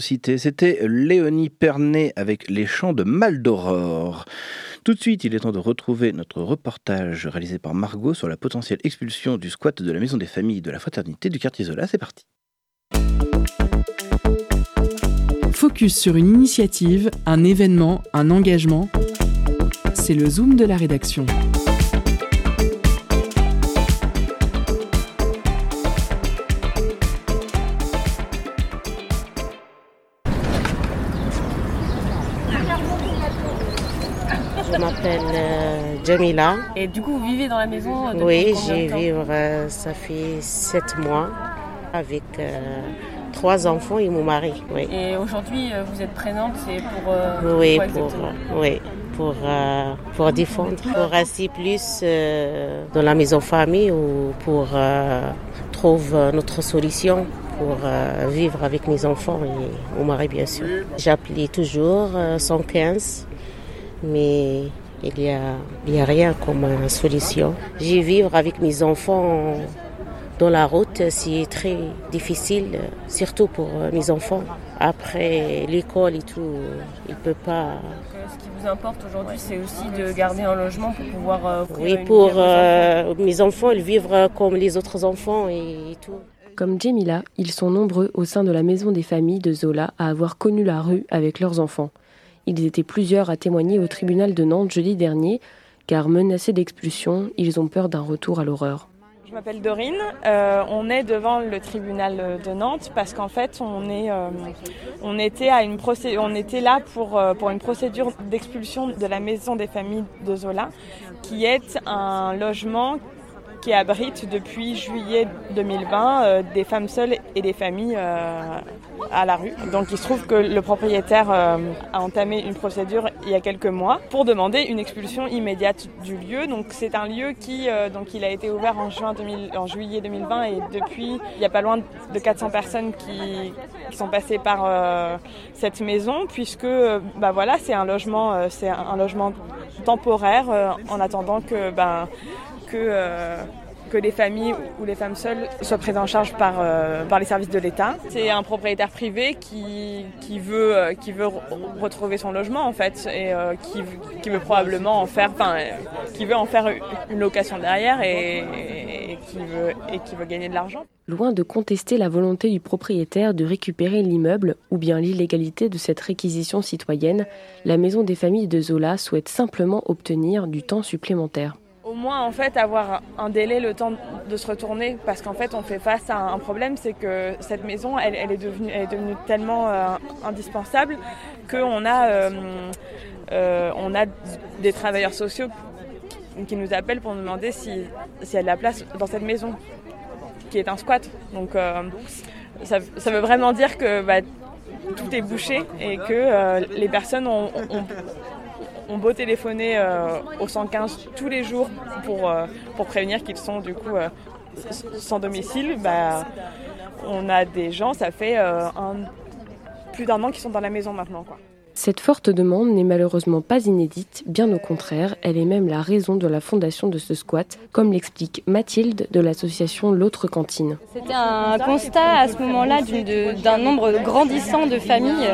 C'était Léonie Pernet avec Les Chants de Maldoror. Tout de suite, il est temps de retrouver notre reportage réalisé par Margot sur la potentielle expulsion du squat de la Maison des Familles de la Fraternité du quartier Zola. C'est parti. Focus sur une initiative, un événement, un engagement. C'est le Zoom de la rédaction. M'appelle euh, Jamila. Et du coup, vous vivez dans la maison depuis Oui, j'ai vivre, euh, ça fait sept mois avec euh, trois enfants et mon mari. Oui, Et aujourd'hui, euh, vous êtes présente, c'est pour. euh, oui quoi pour, euh, oui, pour, euh, pour défendre, pour rester plus euh, dans la maison famille ou pour euh, trouver notre solution pour euh, vivre avec mes enfants et mon mari, bien sûr. J'appelais toujours euh, 115, mais il n'y a, il y a rien comme solution. J'y vivre avec mes enfants dans la route, c'est très difficile, surtout pour euh, mes enfants. Après l'école et tout, euh, ils ne peuvent pas. Ce qui vous importe aujourd'hui, c'est aussi de garder un logement pour pouvoir. euh, Oui, pour euh, mes enfants, ils vivent comme les autres enfants et, et tout. Comme Jemila, ils sont nombreux au sein de la maison des familles de Zola à avoir connu la rue avec leurs enfants. Ils étaient plusieurs à témoigner au tribunal de Nantes jeudi dernier, car menacés d'expulsion, ils ont peur d'un retour à l'horreur. Je m'appelle Dorine. Euh, on est devant le tribunal de Nantes parce qu'en fait, on euh, était là euh, pour une procédure d'expulsion de la maison des familles de Zola, qui est un logement qui abrite depuis juillet 2020 euh, des femmes seules et des familles euh, à la rue. Donc il se trouve que le propriétaire euh, a entamé une procédure il y a quelques mois pour demander une expulsion immédiate du lieu. Donc c'est un lieu qui donc il a été ouvert en juin 2000 en juillet 2020 et depuis il n'y a pas loin de 400 personnes qui, sont passées par cette maison puisque bah voilà c'est un logement c'est un logement temporaire en attendant que ben que euh, que les familles ou les femmes seules soient prises en charge par, euh, les services de l'État. C'est un propriétaire privé qui, veut, euh, retrouver son logement en fait et qui, veut probablement en faire, qui veut en faire une location derrière et qui veut gagner de l'argent. Loin de contester la volonté du propriétaire de récupérer l'immeuble ou bien l'illégalité de cette réquisition citoyenne, la maison des familles de Zola souhaite simplement obtenir du temps supplémentaire. Au moins en fait avoir un délai, le temps de se retourner, parce qu'en fait on fait face à un problème, c'est que cette maison, elle, est, devenue, elle est devenue tellement euh, indispensable qu'on a, euh, euh, on a des travailleurs sociaux qui, nous appellent pour nous demander si, s'il y a de la place dans cette maison, qui est un squat. Donc ça, veut vraiment dire que bah, tout est bouché et que les personnes ont beau téléphoner euh, au 115 tous les jours pour, euh, pour prévenir qu'ils sont du coup euh, sans domicile, bah, on a des gens, ça fait euh, un- plus d'un an qu'ils sont dans la maison maintenant. Quoi. Cette forte demande n'est malheureusement pas inédite, bien au contraire, elle est même la raison de la fondation de ce squat, comme l'explique Mathilde de l'association L'autre cantine. C'était un constat à ce moment-là d'un nombre grandissant de familles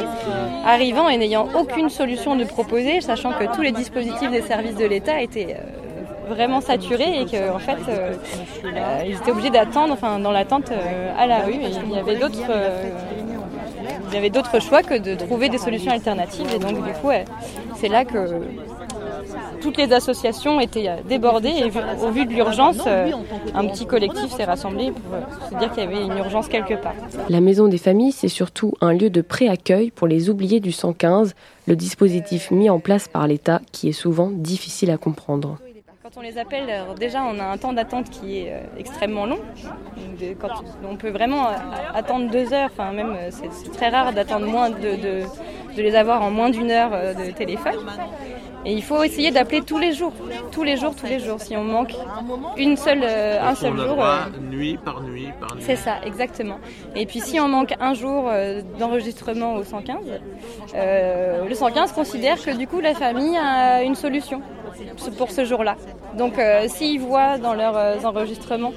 arrivant et n'ayant aucune solution de proposer, sachant que tous les dispositifs des services de l'État étaient euh, vraiment saturés et qu'en fait euh, euh, ils étaient obligés d'attendre, enfin dans l'attente à la rue. Il y avait d'autres, il y avait d'autres choix que de trouver des solutions alternatives. Et donc du coup, c'est là que toutes les associations étaient euh, débordées et au vu de l'urgence, euh, un petit collectif s'est rassemblé pour euh, se dire qu'il y avait une urgence quelque part. La maison des familles, c'est surtout un lieu de pré-accueil pour les oubliés du 115, le dispositif mis en place par l'État qui est souvent difficile à comprendre. Quand on les appelle, alors déjà on a un temps d'attente qui est euh, extrêmement long. Quand on peut vraiment euh, attendre deux heures, enfin même euh, c'est très rare d'attendre moins de, de, de les avoir en moins d'une heure euh, de téléphone. Et il faut essayer d'appeler tous les jours, tous les jours, tous les jours. Si on manque une seule, euh, un seul on jour, euh, nuit par nuit par nuit. c'est ça, exactement. Et puis si on manque un jour euh, d'enregistrement au 115, euh, le 115 considère que du coup la famille a une solution pour ce jour-là. Donc euh, s'ils voient dans leurs euh, enregistrements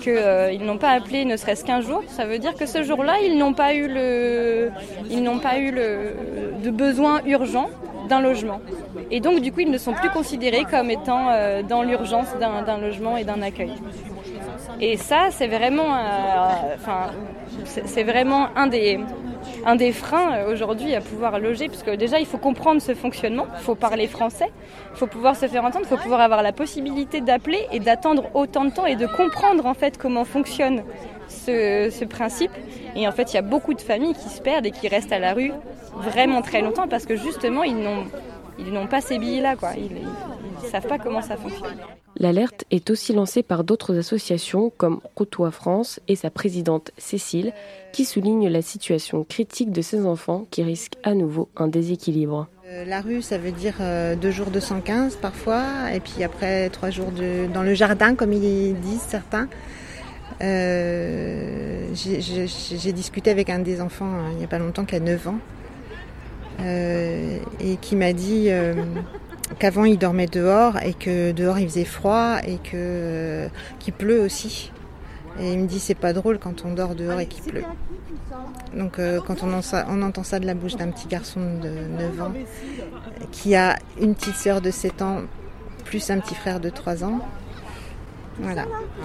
qu'ils n'ont pas appelé ne serait-ce qu'un jour, ça veut dire que ce jour-là, ils n'ont pas eu le, ils pas eu le, de besoin urgent d'un logement. Et donc, du coup, ils ne sont plus considérés comme étant dans l'urgence d'un logement et d'un accueil. Et ça, c'est vraiment, enfin, c'est vraiment un des, un des freins euh, aujourd'hui à pouvoir loger, puisque déjà il faut comprendre ce fonctionnement, il faut parler français, il faut pouvoir se faire entendre, il faut pouvoir avoir la possibilité d'appeler et d'attendre autant de temps et de comprendre en fait comment fonctionne ce, principe. Et en fait, il y a beaucoup de familles qui se perdent et qui restent à la rue vraiment très longtemps parce que justement ils n'ont pas ces billets-là, quoi. Ils ne savent pas comment ça fonctionne. L'alerte est aussi lancée par d'autres associations comme Rotois France et sa présidente Cécile, qui soulignent la situation critique de ces enfants qui risquent à nouveau un déséquilibre. Euh, la rue, ça veut dire euh, deux jours de 115 parfois, et puis après trois jours de, dans le jardin, comme ils disent certains. Euh, j'ai discuté avec un des enfants hein, il n'y a pas longtemps, qui a 9 ans, et qui m'a dit qu'avant il dormait dehors et que dehors il faisait froid et que qu'il pleut aussi. Et il me dit c'est pas drôle quand on dort dehors et qu'il pleut. Donc euh, quand on, on, entend ça de la bouche d'un petit garçon de 9 ans qui a une petite sœur de 7 ans plus un petit frère de 3 ans, voilà.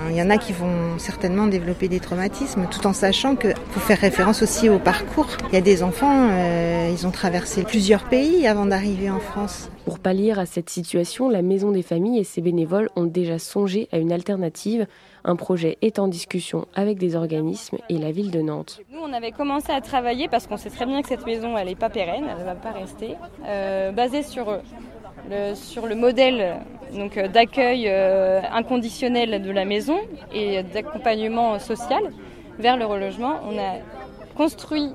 Il y en a qui vont certainement développer des traumatismes, tout en sachant que faut faire référence aussi au parcours. Il y a des enfants, euh, ils ont traversé plusieurs pays avant d'arriver en France. Pour pallier à cette situation, la Maison des familles et ses bénévoles ont déjà songé à une alternative. Un projet est en discussion avec des organismes et la ville de Nantes. Nous, on avait commencé à travailler parce qu'on sait très bien que cette maison, elle n'est pas pérenne, elle ne va pas rester, euh, basée sur sur le modèle euh, d'accueil euh, inconditionnel de la maison et d'accompagnement social vers le relogement. On a construit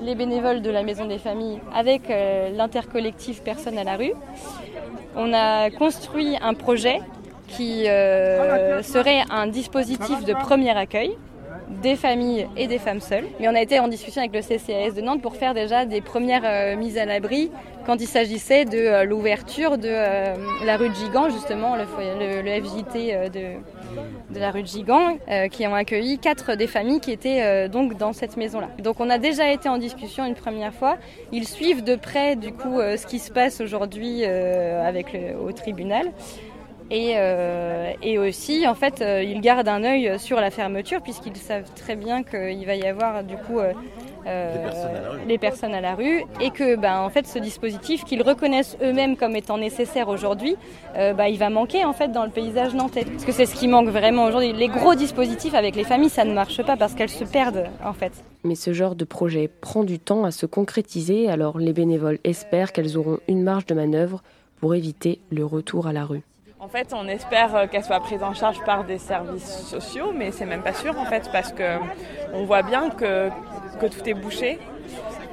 les bénévoles de la maison des familles avec euh, l'intercollectif Personnes à la rue. On a construit un projet qui serait un dispositif de premier accueil des familles et des femmes seules. Mais on a été en discussion avec le CCAS de Nantes pour faire déjà des premières euh, mises à l'abri quand il s'agissait de euh, l'ouverture de euh, la rue de Gigant, justement, le, FJT de, la rue de Gigant, qui ont accueilli quatre des familles qui étaient donc dans cette maison-là. Donc on a déjà été en discussion une première fois. Ils suivent de près du coup ce qui se passe aujourd'hui au tribunal. Et, euh, et, aussi, en fait, euh, ils gardent un œil sur la fermeture puisqu'ils savent très bien qu'il va y avoir du coup euh, les, personnes à la rue et que, ben, en fait, ce dispositif qu'ils reconnaissent eux-mêmes comme étant nécessaire aujourd'hui, bah, il va manquer en fait dans le paysage nantais. Parce que c'est ce qui manque vraiment aujourd'hui. Les gros dispositifs avec les familles, ça ne marche pas parce qu'elles se perdent en fait. Mais ce genre de projet prend du temps à se concrétiser, alors les bénévoles espèrent qu'elles auront une marge de manœuvre pour éviter le retour à la rue. En fait, on espère euh, qu'elle soit prise en charge par des services sociaux, mais c'est même pas sûr en fait, parce que on voit bien que, tout est bouché.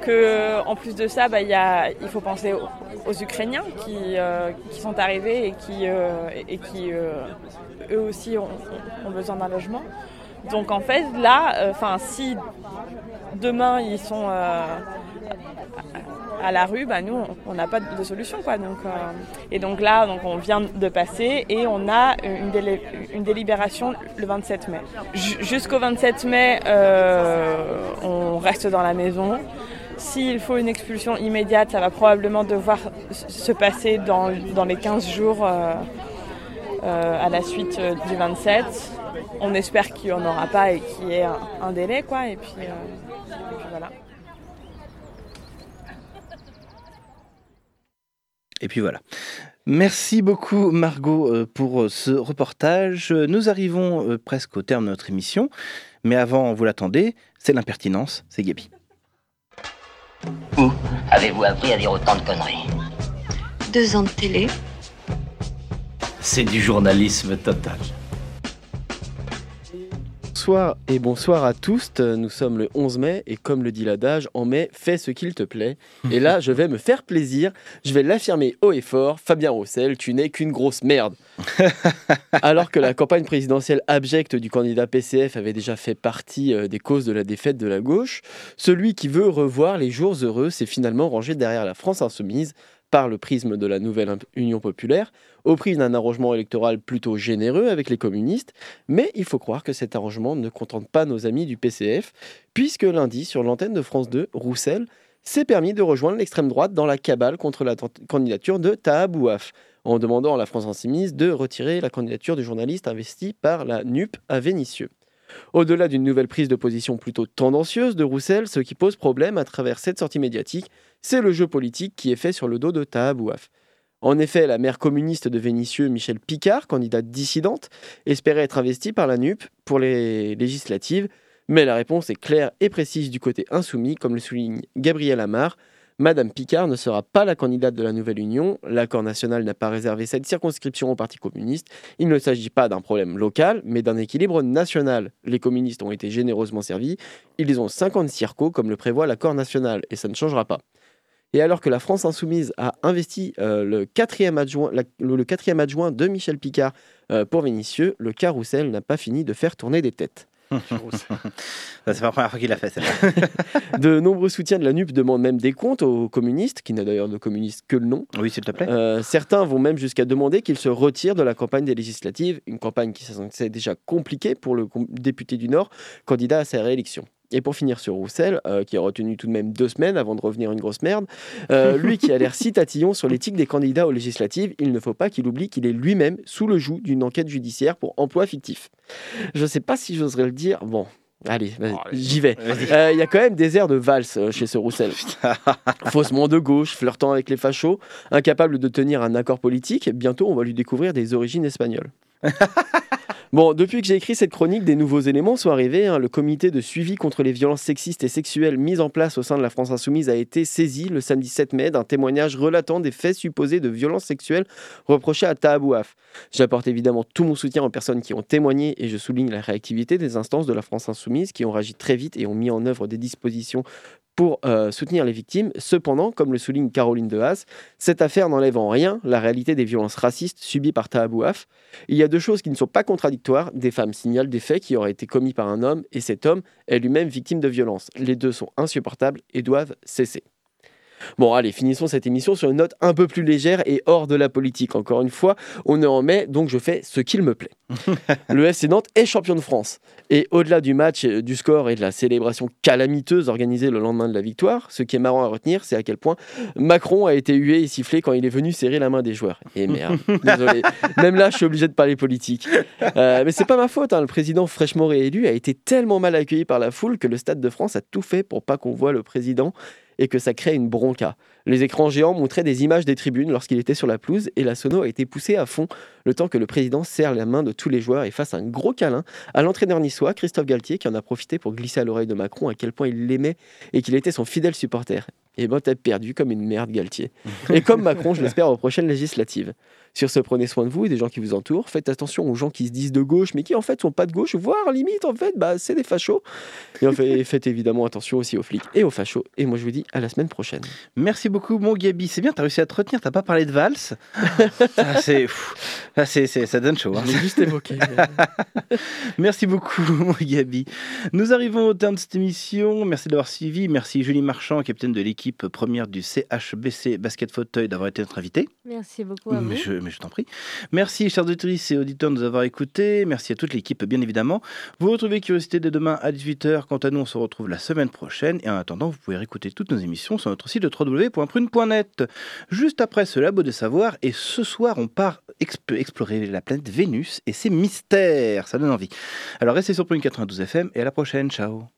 Que, en plus de ça, bah, il faut penser aux, Ukrainiens qui, euh, qui, sont arrivés et qui, euh, et qui eux aussi ont, ont besoin d'un logement. Donc en fait, là, enfin, si demain ils sont à la rue, bah, nous, on n'a pas de solution. Quoi. Donc, euh, et donc là, donc, on vient de passer et on a une, délibération le 27 mai. Jusqu'au 27 mai, euh, on reste dans la maison. S'il faut une expulsion immédiate, ça va probablement devoir se passer dans, dans les 15 jours euh, à la suite du 27. On espère qu'il n'y en aura pas et qu'il y ait un, délai. Quoi, et puis, et puis voilà. Et puis voilà. Merci beaucoup Margot euh, pour euh, ce reportage. Nous arrivons euh, presque au terme de notre émission, mais avant, vous l'attendez, c'est l'impertinence, c'est Gabi. Où avez-vous appris à dire autant de conneries? Deux ans de télé. C'est du journalisme total. Bonsoir et bonsoir à tous. Nous sommes le 11 mai et comme le dit l'adage, en mai, fais ce qu'il te plaît. Et là, je vais me faire plaisir. Je vais l'affirmer haut et fort. Fabien Roussel, tu n'es qu'une grosse merde. Alors que la campagne présidentielle abjecte du candidat PCF avait déjà fait partie euh, des causes de la défaite de la gauche, celui qui veut revoir les jours heureux s'est finalement rangé derrière la France insoumise par le prisme de la nouvelle Union populaire, au prix d'un arrangement électoral plutôt généreux avec les communistes, mais il faut croire que cet arrangement ne contente pas nos amis du PCF, puisque lundi, sur l'antenne de France 2, Roussel s'est permis de rejoindre l'extrême droite dans la cabale contre la candidature de Taha Bouaf, en demandant à la France Insoumise de retirer la candidature du journaliste investi par la NUP à Vénissieux. Au-delà d'une nouvelle prise de position plutôt tendancieuse de Roussel, ce qui pose problème à travers cette sortie médiatique, c'est le jeu politique qui est fait sur le dos de Taha Bouaf. En effet, la maire communiste de Vénissieux, Michel Picard, candidate dissidente, espérait être investie par la NUP pour les législatives, mais la réponse est claire et précise du côté insoumis, comme le souligne Gabriel Amar. Madame Picard ne sera pas la candidate de la nouvelle Union. L'accord national n'a pas réservé cette circonscription au Parti communiste. Il ne s'agit pas d'un problème local, mais d'un équilibre national. Les communistes ont été généreusement servis. Ils ont 50 circos, comme le prévoit l'accord national, et ça ne changera pas. Et alors que la France insoumise a investi euh, le, quatrième adjoint, de Michel Picard euh, pour Vénitieux, le carrousel n'a pas fini de faire tourner des têtes. c'est pas la première fois qu'il l'a fait. de nombreux soutiens de la NUP demandent même des comptes aux communistes, qui n'a d'ailleurs de communistes que le nom. Oui, s'il te plaît. Euh, certains vont même jusqu'à demander qu'il se retire de la campagne des législatives, une campagne qui s'est déjà compliquée pour le député du Nord, candidat à sa réélection. Et pour finir sur Roussel, euh, qui a retenu tout de même deux semaines avant de revenir une grosse merde, euh, lui qui a l'air si tatillon sur l'éthique des candidats aux législatives, il ne faut pas qu'il oublie qu'il est lui-même sous le joug d'une enquête judiciaire pour emploi fictif. Je ne sais pas si j'oserais le dire. Bon, Allez, oh, j'y vais. Euh, il y a quand même des airs de valse chez ce Roussel. Faussement de gauche, flirtant avec les fachos, incapable de tenir un accord politique, bientôt on va lui découvrir des origines espagnoles. Bon, depuis que j'ai écrit cette chronique, des nouveaux éléments sont arrivés. Hein. Le comité de suivi contre les violences sexistes et sexuelles mis en place au sein de la France Insoumise a été saisi le samedi 7 mai d'un témoignage relatant des faits supposés de violences sexuelles reprochés à Tahabouaf. J'apporte évidemment tout mon soutien aux personnes qui ont témoigné et je souligne la réactivité des instances de la France Insoumise qui ont réagi très vite et ont mis en œuvre des dispositions pour euh, soutenir les victimes. Cependant, comme le souligne Caroline Dehaas, cette affaire n'enlève en rien la réalité des violences racistes subies par Tahabouaf. Il y a deux choses qui ne sont pas contradictoires. Des femmes signalent des faits qui auraient été commis par un homme et cet homme est lui-même victime de violences. Les deux sont insupportables et doivent cesser. Bon, allez, finissons cette émission sur une note un peu plus légère et hors de la politique. Encore une fois, on est en mai, donc je fais ce qu'il me plaît. le FC Nantes est champion de France. Et au-delà du match, euh, du score et de la célébration calamiteuse organisée le lendemain de la victoire, ce qui est marrant à retenir, c'est à quel point Macron a été hué et sifflé quand il est venu serrer la main des joueurs. Et merde, désolé. Même là, je suis obligé de parler politique. Euh, mais c'est pas ma faute. Hein. Le président fraîchement réélu a été tellement mal accueilli par la foule que le Stade de France a tout fait pour pas qu'on voit le président et que ça crée une bronca. Les écrans géants montraient des images des tribunes lorsqu'il était sur la pelouse et la sono a été poussée à fond le temps que le président serre la main de tous les joueurs et fasse un gros câlin à l'entraîneur niçois, Christophe Galtier, qui en a profité pour glisser à l'oreille de Macron à quel point il l'aimait et qu'il était son fidèle supporter. Et ben t'as perdu comme une merde Galtier. et comme Macron, je l'espère aux prochaines législatives. Sur ce, prenez soin de vous et des gens qui vous entourent. Faites attention aux gens qui se disent de gauche, mais qui en fait sont pas de gauche, voire limite en fait, bah, c'est des fachos. Et en fait, faites évidemment attention aussi aux flics et aux fachos. Et moi, je vous dis à la semaine prochaine. Merci beaucoup, mon Gabi. C'est bien, tu as réussi à te retenir. T'as pas parlé de valse. Ah, c'est, ah, ça donne chaud. Hein. juste évoqué. Merci beaucoup, mon Gabi. Nous arrivons au terme de cette émission. Merci d'avoir suivi. Merci Julie Marchand, capitaine de l'équipe première du CHBC Basket Fauteuil, d'avoir été notre invitée. Merci beaucoup à vous mais je t'en prie. Merci, chers auditrices et auditeurs, de nous avoir écoutés. Merci à toute l'équipe, bien évidemment. Vous retrouvez Curiosité dès demain à 18h. Quant à nous, on se retrouve la semaine prochaine. Et en attendant, vous pouvez réécouter toutes nos émissions sur notre site www.prune.net. Juste après ce labo de savoir, et ce soir, on part explorer la planète Vénus et ses mystères. Ça donne envie. Alors restez sur Prune 92 FM et à la prochaine. Ciao.